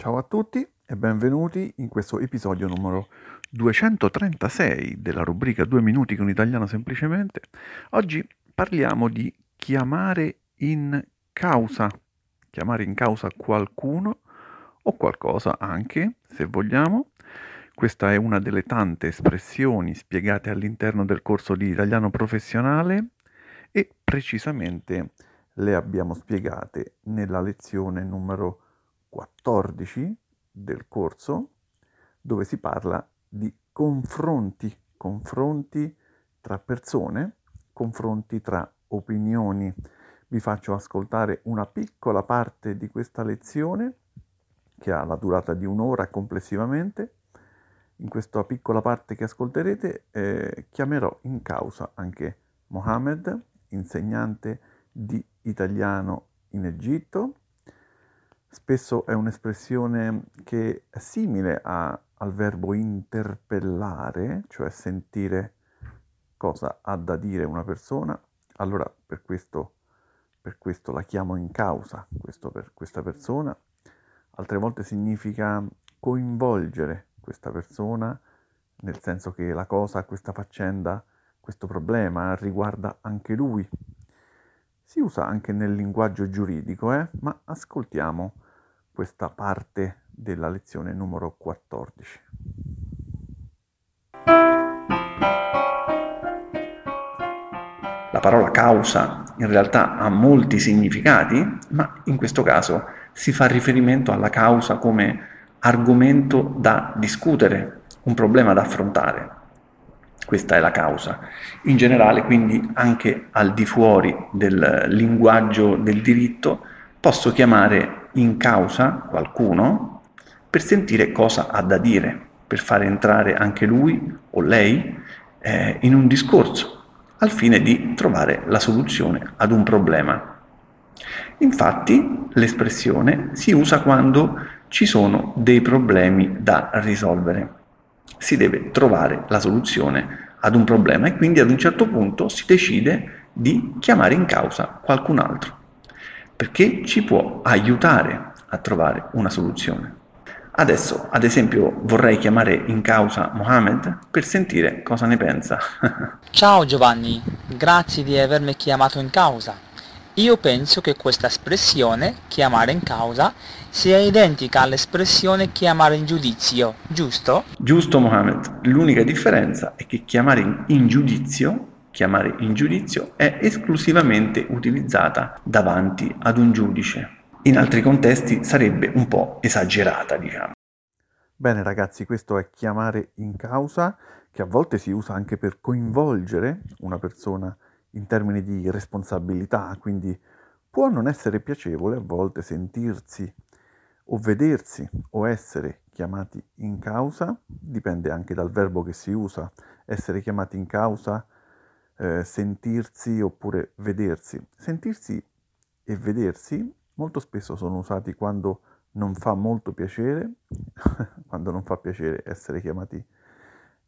Ciao a tutti e benvenuti in questo episodio numero 236 della rubrica 2 minuti con italiano semplicemente. Oggi parliamo di chiamare in causa, chiamare in causa qualcuno o qualcosa anche, se vogliamo. Questa è una delle tante espressioni spiegate all'interno del corso di italiano professionale e precisamente le abbiamo spiegate nella lezione numero 14 del corso dove si parla di confronti, confronti tra persone, confronti tra opinioni. Vi faccio ascoltare una piccola parte di questa lezione che ha la durata di un'ora complessivamente. In questa piccola parte che ascolterete eh, chiamerò in causa anche Mohammed, insegnante di italiano in Egitto, Spesso è un'espressione che è simile a, al verbo interpellare, cioè sentire cosa ha da dire una persona. Allora per questo, per questo la chiamo in causa, questo per questa persona. Altre volte significa coinvolgere questa persona, nel senso che la cosa, questa faccenda, questo problema riguarda anche lui. Si usa anche nel linguaggio giuridico, eh? ma ascoltiamo questa parte della lezione numero 14. La parola causa in realtà ha molti significati, ma in questo caso si fa riferimento alla causa come argomento da discutere, un problema da affrontare. Questa è la causa. In generale, quindi, anche al di fuori del linguaggio del diritto, posso chiamare in causa qualcuno per sentire cosa ha da dire, per fare entrare anche lui o lei eh, in un discorso, al fine di trovare la soluzione ad un problema. Infatti l'espressione si usa quando ci sono dei problemi da risolvere si deve trovare la soluzione ad un problema e quindi ad un certo punto si decide di chiamare in causa qualcun altro, perché ci può aiutare a trovare una soluzione. Adesso, ad esempio, vorrei chiamare in causa Mohamed per sentire cosa ne pensa. Ciao Giovanni, grazie di avermi chiamato in causa. Io penso che questa espressione, chiamare in causa, sia identica all'espressione chiamare in giudizio, giusto? Giusto Mohammed, l'unica differenza è che chiamare in giudizio chiamare in giudizio è esclusivamente utilizzata davanti ad un giudice. In altri contesti sarebbe un po' esagerata, diciamo. Bene ragazzi, questo è chiamare in causa, che a volte si usa anche per coinvolgere una persona in termini di responsabilità, quindi può non essere piacevole a volte sentirsi o vedersi o essere chiamati in causa, dipende anche dal verbo che si usa, essere chiamati in causa, eh, sentirsi oppure vedersi. Sentirsi e vedersi molto spesso sono usati quando non fa molto piacere, quando non fa piacere essere chiamati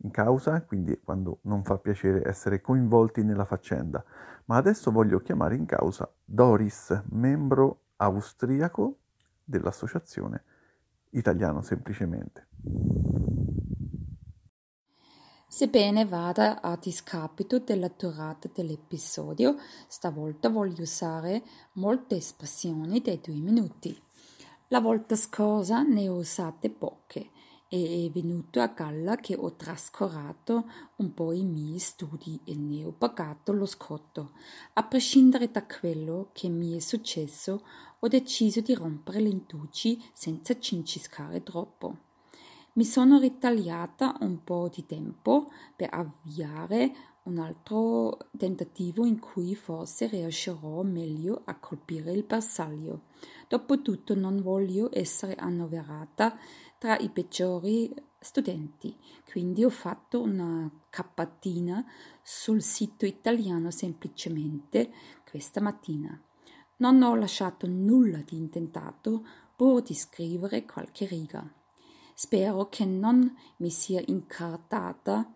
in causa, quindi quando non fa piacere essere coinvolti nella faccenda. Ma adesso voglio chiamare in causa Doris, membro austriaco dell'associazione Italiano Semplicemente. Sebbene vada a discapito della durata dell'episodio, stavolta voglio usare molte espressioni dei due minuti. La volta scorsa ne ho usate poche è venuto a galla che ho trascurato un po' i miei studi e ne ho pagato lo scotto. A prescindere da quello che mi è successo, ho deciso di rompere le induci senza cinciscare troppo. Mi sono ritagliata un po' di tempo per avviare un altro tentativo in cui forse riuscirò meglio a colpire il bersaglio. Dopotutto non voglio essere annoverata tra i peggiori studenti, quindi ho fatto una cappatina sul sito italiano semplicemente questa mattina. Non ho lasciato nulla di intentato pur di scrivere qualche riga. Spero che non mi sia incartata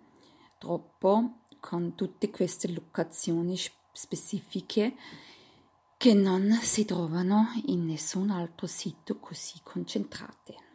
troppo con tutte queste locazioni specifiche che non si trovano in nessun altro sito così concentrate.